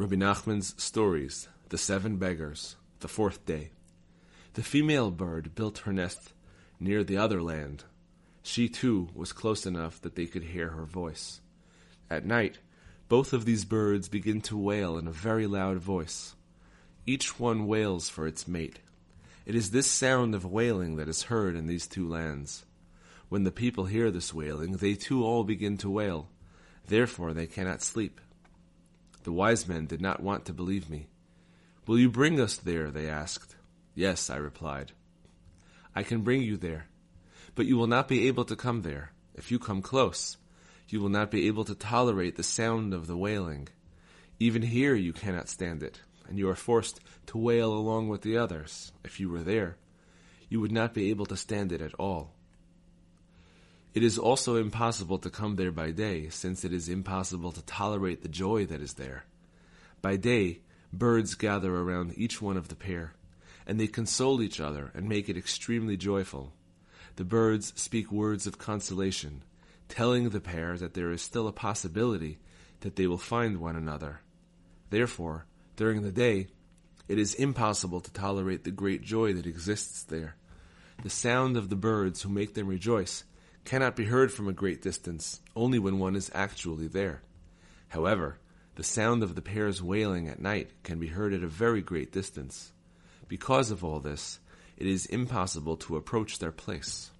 Rebbe Nachman's Stories, The Seven Beggars, the fourth day. The female bird built her nest near the other land. She too was close enough that they could hear her voice. At night, both of these birds begin to wail in a very loud voice. Each one wails for its mate. It is this sound of wailing that is heard in these two lands. When the people hear this wailing, they too all begin to wail. Therefore they cannot sleep. The wise men did not want to believe me. Will you bring us there? they asked. Yes, I replied. I can bring you there, but you will not be able to come there. If you come close, you will not be able to tolerate the sound of the wailing. Even here you cannot stand it, and you are forced to wail along with the others. If you were there, you would not be able to stand it at all. It is also impossible to come there by day, since it is impossible to tolerate the joy that is there. By day, birds gather around each one of the pair, and they console each other and make it extremely joyful. The birds speak words of consolation, telling the pair that there is still a possibility that they will find one another. Therefore, during the day, it is impossible to tolerate the great joy that exists there. The sound of the birds who make them rejoice cannot be heard from a great distance, only when one is actually there. However, the sound of the pair's wailing at night can be heard at a very great distance. Because of all this, it is impossible to approach their place.